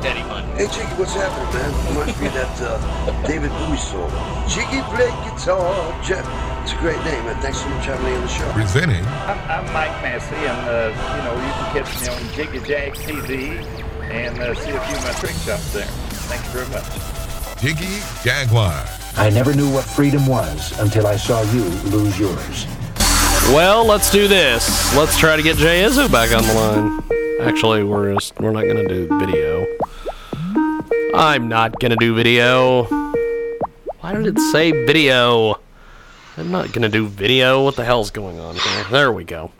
Daddy fun. Hey Jiggy, what's happening, man? Reminds me of that uh, David Bowie song. Jiggy play guitar. Jeff. It's a great name, man. Thanks so much for having me on the show. Presenting. I'm, I'm Mike Massey, and uh, you know you can catch me on Jiggy Jag TV and uh, see a few of my trick shots there. Thank you very much. Jiggy Jaguar. I never knew what freedom was until I saw you lose yours. Well, let's do this. Let's try to get Jay Izzo back on the line. Actually, we're just, we're not gonna do video. I'm not gonna do video. Why did it say video? I'm not gonna do video. What the hell's going on here? There we go.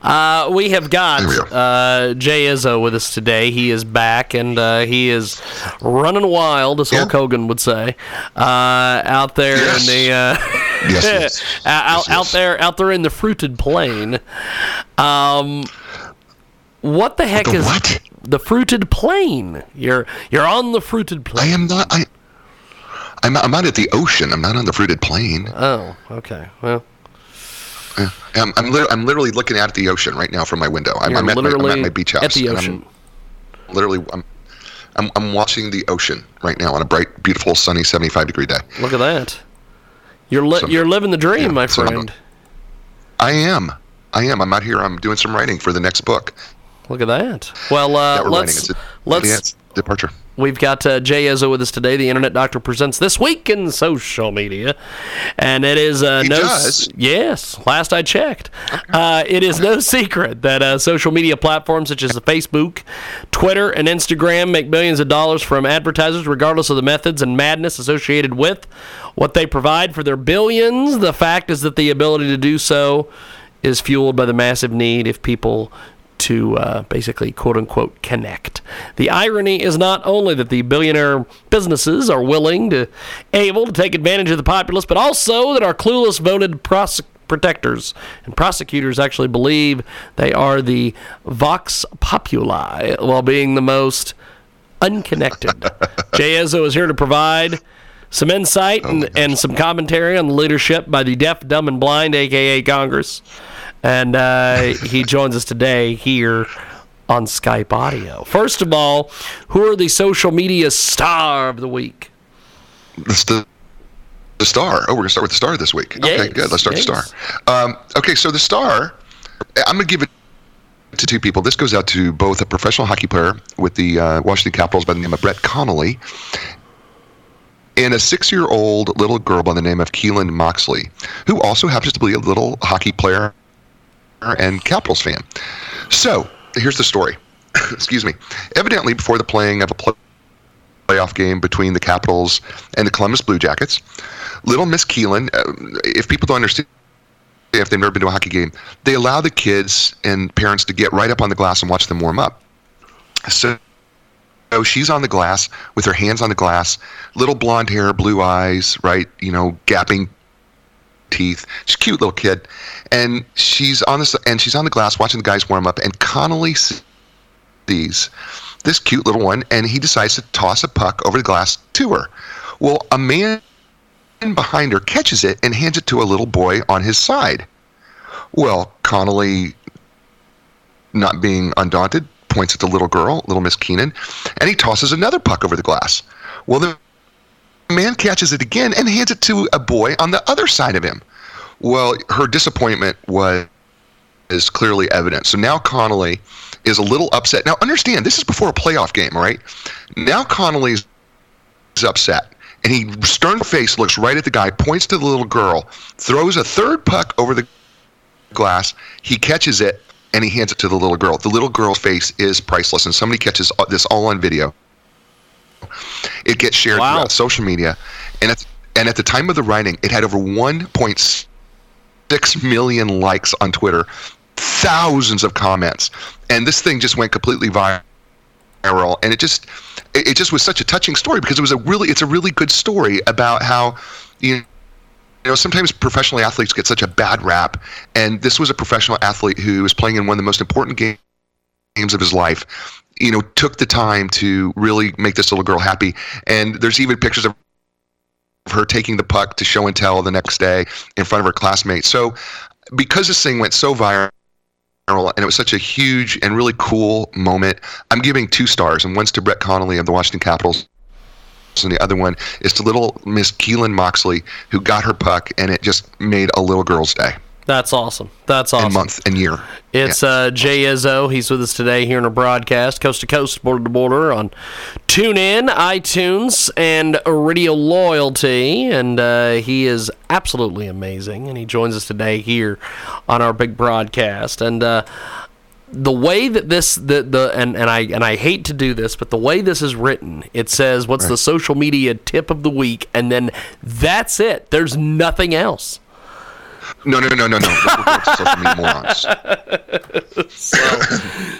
Uh, we have got uh, Jay Izzo with us today. He is back and uh, he is running wild, as Hulk Hogan would say, uh, out there Yes. in the uh, Yes, yes. out, out there out there in the fruited plain. Um, what the heck The is what? the fruited plain? You're you're on the fruited plane. I am not. I. I'm, I'm out at the ocean. I'm not on the fruited plain. Oh, okay. Well, Yeah. I'm, I'm, lit- I'm literally looking out at the ocean right now from my window. I'm, I'm, at, my, I'm literally at my beach house. at the ocean. I'm literally, I'm, I'm, I'm watching the ocean right now on a bright, beautiful, sunny, 75 degree day. Look at that. You're li- So- you're living the dream, yeah, my so friend. I am. I am. I'm out here. I'm doing some writing for the next book Look at that. Well, uh, that let's a, let's. departure. We've got uh, Jay Izzo with us today. The Internet Doctor presents this week in social media, and it is uh, no. yes, last I checked, uh, it is no secret that uh, social media platforms such as the Facebook, Twitter, and Instagram make millions of dollars from advertisers, regardless of the methods and madness associated with what they provide for their billions. The fact is that the ability to do so is fueled by the massive need if people to uh, basically quote unquote connect. The irony is not only that the billionaire businesses are willing to able to take advantage of the populace, but also that our clueless voted prosec- protectors and prosecutors actually believe they are the vox populi while being the most unconnected. Jay Izzo is here to provide some insight and, and some commentary on the leadership by the deaf, dumb, and blind, aka Congress. And uh, he joins us today here on Skype audio. First of all, who are the social media star of the week? The the star. Oh, we're gonna start with the star this week. Yes, okay, good. Let's start yes. the star. Um, okay, so the star. I'm gonna give it to two people. This goes out to both a professional hockey player with the uh, Washington Capitals by the name of Brett Connolly, and a six-year-old little girl by the name of Keelan Moxley, who also happens to be a little hockey player and Capitals fan. So here's the story. Excuse me. Evidently, before the playing of a play playoff game between the Capitals and the Columbus Blue Jackets. Little Miss Keelan, uh, if people don't understand, if they've never been to a hockey game, they allow the kids and parents to get right up on the glass and watch them warm up. So, so she's on the glass with her hands on the glass, little blonde hair, blue eyes, right? You know, gapping teeth. She's a cute little kid, and she's on this and she's on the glass watching the guys warm up. And Connolly sees this cute little one, and he decides to toss a puck over the glass to her. Well, a man behind her catches it and hands it to a little boy on his side. Well, Connolly, not being undaunted, points at the little girl, little Miss Keenan, and he tosses another puck over the glass. Well, the man catches it again and hands it to a boy on the other side of him. Well, her disappointment was is clearly evident. So now Connolly is a little upset. Now, understand, this is before a playoff game, right? Now Connolly's is upset. And he, stern face, looks right at the guy, points to the little girl, throws a third puck over the glass. He catches it, and he hands it to the little girl. The little girl's face is priceless, and somebody catches this all on video. It gets shared Wow. throughout social media, and at, and at the time of the writing, it had over 1.6 million likes on Twitter, thousands of comments, and this thing just went completely viral. And it just, it, just was such a touching story because it was a really, it's a really good story about how, you know, you know, sometimes professional athletes get such a bad rap, and this was a professional athlete who was playing in one of the most important games of his life. You know, took the time to really make this little girl happy, and there's even pictures of her taking the puck to show and tell the next day in front of her classmates. So, because this thing went so viral. And it was such a huge and really cool moment. I'm giving two stars, and one's to Brett Connolly of the Washington Capitals, and the other one is to little Miss Keelan Moxley, who got her puck, and it just made a little girl's day That's awesome. That's awesome. and month and year. It's uh, Jay Izzo. He's with us today here in a broadcast, coast to coast, border to border, on TuneIn, iTunes, and Radio Loyalty. And uh, he is absolutely amazing. And he joins us today here on our big broadcast. And uh, the way that this the the and, and I and I hate to do this, but the way this is written, it says what's the social media tip of the week, and then that's it. There's nothing else. No, no, no, no, no. We're going to social media morons.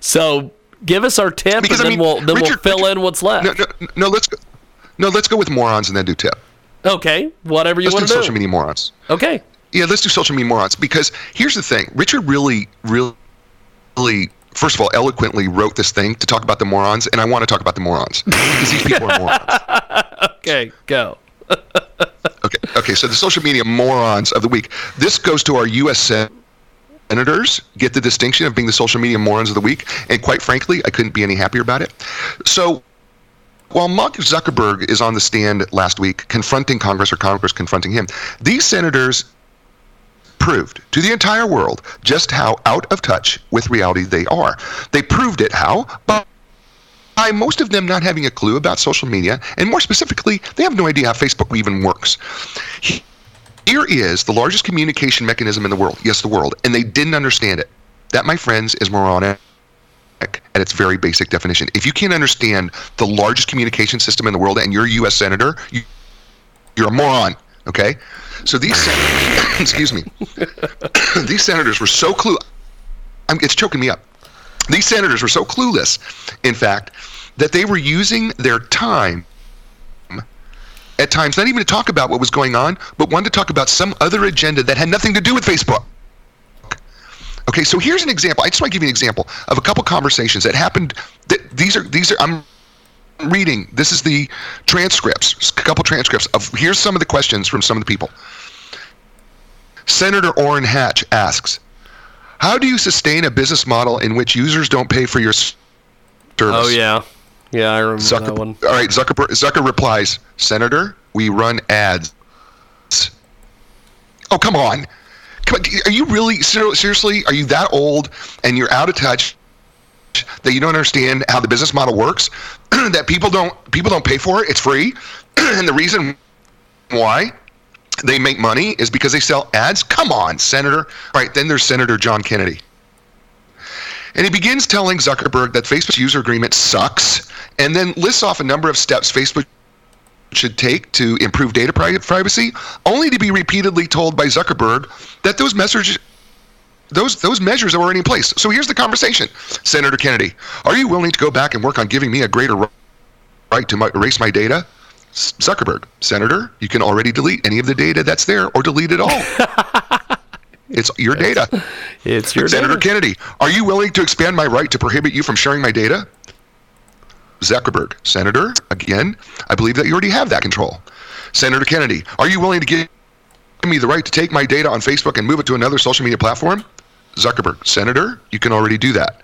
So give us our tip, Because, and I then mean, we'll then Richard- we'll fill in what's left. No, no, no. Let's go. No, let's go with morons and then do tip. Okay, whatever you Let's do want to do. social media morons. Okay. Yeah, let's do social media morons because here's the thing. Richard really, really, really, first of all, eloquently wrote this thing to talk about the morons, and I want to talk about the morons because these people are morons. Okay, go. Okay, okay. So the social media morons of the week. This goes to our U.S. senators. Get the distinction of being the social media morons of the week, and quite frankly, I couldn't be any happier about it. So. While Mark Zuckerberg is on the stand last week confronting Congress or Congress confronting him, these senators proved to the entire world just how out of touch with reality they are. They proved it how? By by most of them not having a clue about social media, and more specifically, they have no idea how Facebook even works. Here is the largest communication mechanism in the world. Yes, the world. And they didn't understand it. That, my friends, is moronic at its very basic definition. If you can't understand the largest communication system in the world and you're a U.S. senator, you, you're a moron. Okay, so these sen- excuse me, these senators were so clue. I'm, it's choking me up. These senators were so clueless, in fact, that they were using their time at times not even to talk about what was going on, but wanted to talk about some other agenda that had nothing to do with Facebook. Okay, so here's an example. I just want to give you an example of a couple conversations that happened. That these are these are I'm reading. This is the transcripts, a couple transcripts of here's some of the questions from some of the people. Senator Orrin Hatch asks, "How do you sustain a business model in which users don't pay for your service?" Oh yeah, yeah, I remember Zucker, that one. All right, Zuckerberg, Zucker replies, Senator, we run ads. Oh, come on. Come on. Are you really, ser- seriously, are you that old and you're out of touch that you don't understand how the business model works? that people don't, people don't pay for it, it's free? and the reason why they make money is because they sell ads? Come on, Senator. All right, then there's Senator John Kennedy. And he begins telling Zuckerberg that Facebook's user agreement sucks and then lists off a number of steps Facebook should take to improve data privacy, only to be repeatedly told by Zuckerberg that those messages those those measures are already in place. So here's the conversation. Senator Kennedy, are you willing to go back and work on giving me a greater right to my, erase my data? Zuckerberg, Senator, you can already delete any of the data that's there or delete it all. it's your data. It's your Senator data. Kennedy, are you willing to expand my right to prohibit you from sharing my data? Zuckerberg, Senator, again, I believe that you already have that control. Senator Kennedy, are you willing to give me the right to take my data on Facebook and move it to another social media platform? Zuckerberg, Senator, you can already do that.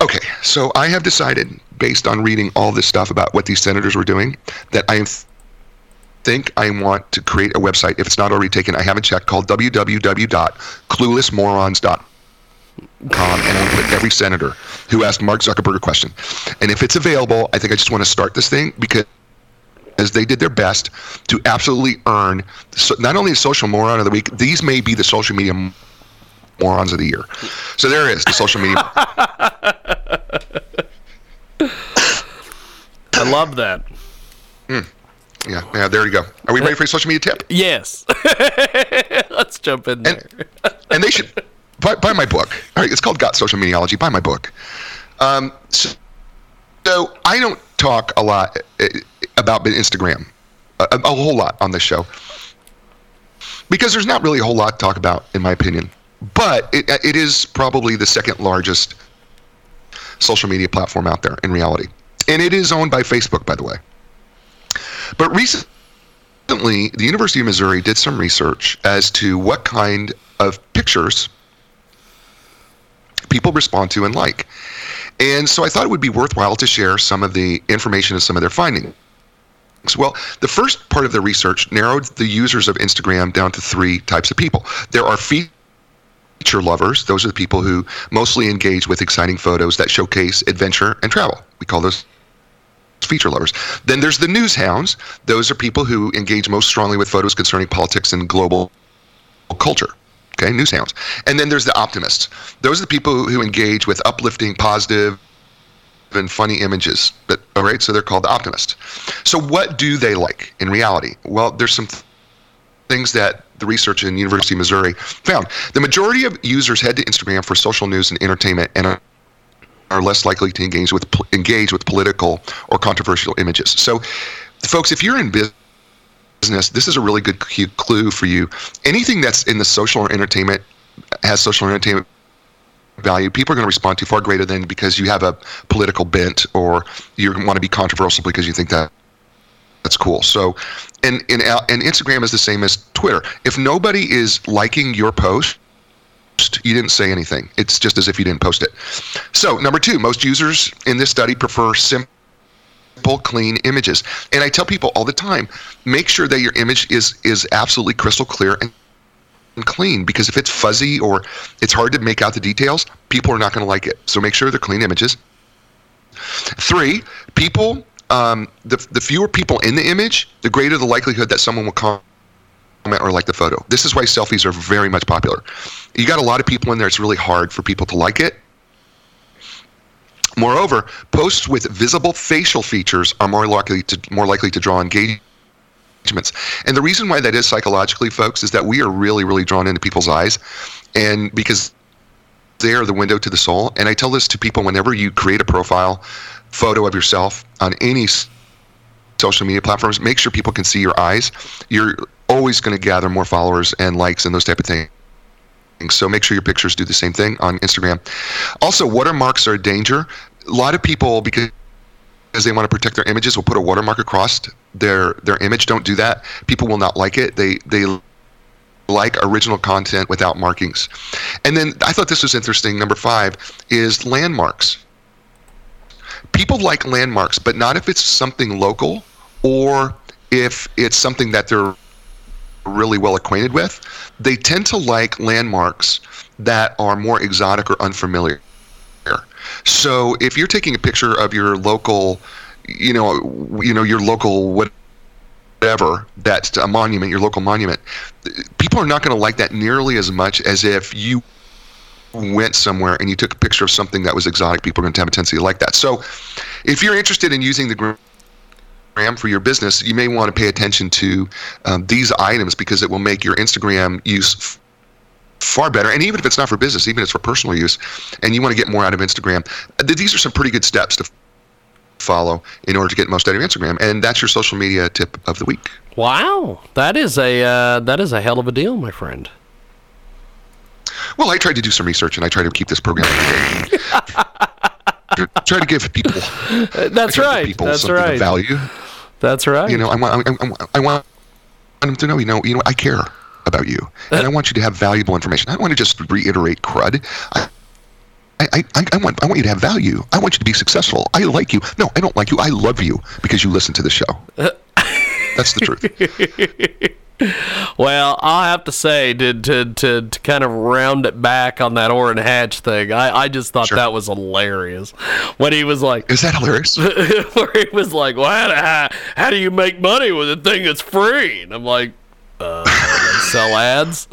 Okay, so I have decided, based on reading all this stuff about what these senators were doing, that I think I want to create a website. If it's not already taken, I haven't checked, called www.cluelessmorons.com and I put every senator who asked Mark Zuckerberg a question. And if it's available, I think I just want to start this thing because as they did their best to absolutely earn so not only the social moron of the week, these may be the social media morons of the year. So there is the social media. I love that. Mm. Yeah, yeah, there you go. Are we ready for a social media tip? Yes. Let's jump in there. And, and they should buy, buy, my book. All right, it's called Got Social Mediology. Buy my book. Um, so, so I don't talk a lot uh, about Instagram, a, a whole lot on this show, because there's not really a whole lot to talk about, in my opinion. But it, it is probably the second largest social media platform out there in reality. And it is owned by Facebook, by the way. But recently, the University of Missouri did some research as to what kind of pictures people respond to and like. And so I thought it would be worthwhile to share some of the information and some of their findings. Well, the first part of the research narrowed the users of Instagram down to three types of people. There are feature lovers. Those are the people who mostly engage with exciting photos that showcase adventure and travel. We call those feature lovers. Then there's the news hounds. Those are people who engage most strongly with photos concerning politics and global culture. Okay, news hounds. And then there's the optimists. Those are the people who engage with uplifting, positive, and funny images. But all right, so they're called the optimists. So what do they like in reality? Well, there's some th- things that the research in University of Missouri found. The majority of users head to Instagram for social news and entertainment and are less likely to engage with engage with political or controversial images. So, folks, if you're in business, this is a really good clue for you. Anything that's in the social or entertainment has social or entertainment value, people are going to respond to far greater than because you have a political bent or you want to be controversial because you think that that's cool. So, and, and uh, and Instagram is the same as Twitter. If nobody is liking your post, you didn't say anything. It's just as if you didn't post it. So, number two, most users in this study prefer simple clean images and i tell people all the time make sure that your image is is absolutely crystal clear and clean because if it's fuzzy or it's hard to make out the details people are not going to like it so make sure they're clean images three people um, the, the fewer people in the image, the greater the likelihood that someone will comment or like the photo. This is why selfies are very much popular. You got a lot of people in there, it's really hard for people to like it. Moreover, posts with visible facial features are more likely to more likely to draw engagements. And the reason why that is psychologically, folks, is that we are really, really drawn into people's eyes. And because they are the window to the soul. And I tell this to people whenever you create a profile photo of yourself on any social media platforms, make sure people can see your eyes. You're always going to gather more followers and likes and those type of things. So make sure your pictures do the same thing on Instagram. Also, watermarks are a danger. A lot of people, because they want to protect their images, will put a watermark across their their image. Don't do that. People will not like it. They they like original content without markings. And then I thought this was interesting. Number five is landmarks people like landmarks, but not if it's something local or if it's something that they're really well acquainted with. They tend to like landmarks that are more exotic or unfamiliar. So if you're taking a picture of your local, you know, you know, your local whatever that's a monument, your local monument, people are not going to like that nearly as much as if you went somewhere and you took a picture of something that was exotic, people are going to have a tendency to like that. So, if you're interested in using the gram for your business, you may want to pay attention to um, these items because it will make your Instagram use f- far better. And even if it's not for business, even if it's for personal use, and you want to get more out of Instagram, these are some pretty good steps to follow in order to get most out of Instagram. And that's your social media tip of the week. Wow, that is a uh, that is a hell of a deal, my friend. Well, I tried to do some research and I try to keep this program. try to give people. That's right. People That's right. value. That's right. You know, I want, I, I, I want them to know. You know, you know, I care about you, and I want you to have valuable information. I don't want to just reiterate crud. I, I, I, I, want I want you to have value. I want you to be successful. I like you. No, I don't like you. I love you because you listen to the show. That's the truth. Well, I'll have to say to to to, to kind of round it back on that Orrin Hatch thing. I, I just thought that was hilarious when he was like, "Is that hilarious?" where he was like, "Well, how, do- how, how do you make money with a thing that's free?" And I'm like, uh, "Sell ads."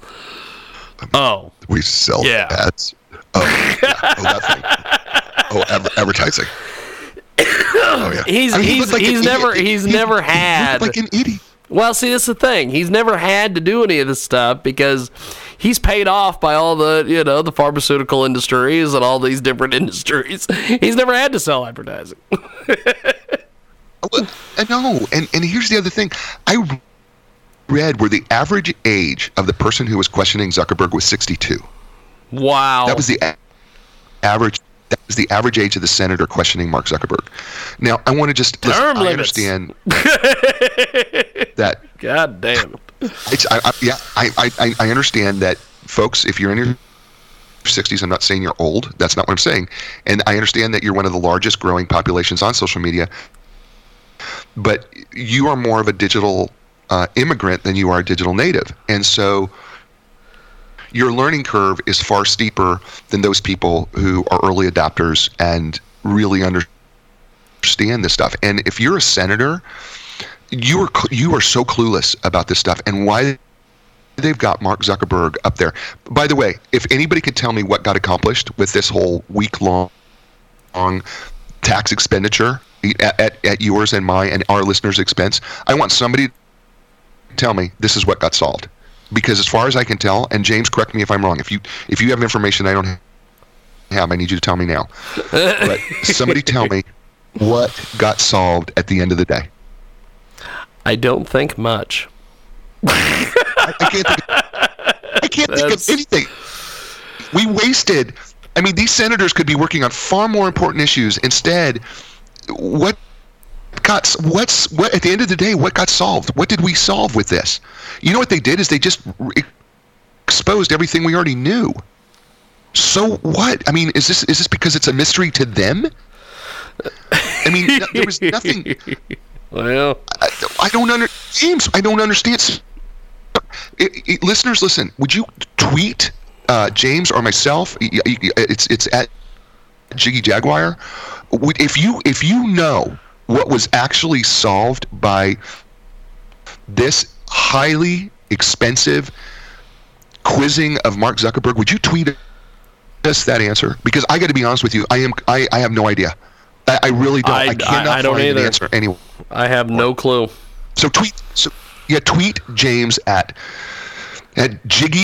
Oh, we sell Yeah. ads. Oh, yeah. oh that thing. Oh, adver- advertising. Oh yeah. He's I mean, he's looked like he's never idiot. he's He- never had like an idiot. Well, see, that's the thing. He's never had to do any of this stuff because he's paid off by all the you know the pharmaceutical industries and all these different industries. He's never had to sell advertising. No, and and here's the other thing. I read where the average age of the person who was questioning Zuckerberg was 62. Wow. That was the average. Was the average age of the senator questioning Mark Zuckerberg. Now, I want to just listen, I understand that. God damn it. It's I, I, yeah. I, I I- I understand that, folks. If you're in your 60s, I'm not saying you're old. That's not what I'm saying. And I understand that you're one of the largest growing populations on social media. But you are more of a digital uh, immigrant than you are a digital native, and so your learning curve is far steeper than those people who are early adopters and really understand this stuff. And if you're a senator, you are you are so clueless about this stuff and why they've got Mark Zuckerberg up there. By the way, if anybody could tell me what got accomplished with this whole week long tax expenditure at, at, at yours and my and our listeners' expense, I want somebody to tell me this is what got solved. Because as far as I can tell, and James, correct me if I'm wrong. If you if you have information I don't have, I need you to tell me now. But somebody tell me what got solved at the end of the day. I don't think much. I, I can't think. I can't think of anything. We wasted. I mean, these senators could be working on far more important issues. Instead, what got what's what at the end of the day? What got solved? What did we solve with this? You know what they did is they just re- exposed everything we already knew. So what? I mean, is this is this because it's a mystery to them? I mean, no- there was nothing. Well, I, I don't understand. James. I don't understand. I- I- listeners, listen. Would you tweet uh, James or myself? It's it's at Jiggy Jaguar. If you if you know what was actually solved by this highly expensive quizzing of Mark Zuckerberg, would you tweet us that answer? Because I got to be honest with you, I am I, I have no idea. I, I really don't. I, I- cannot I- I find either. an answer anywhere. I have no clue. So tweet, so yeah, tweet James at at Jiggy.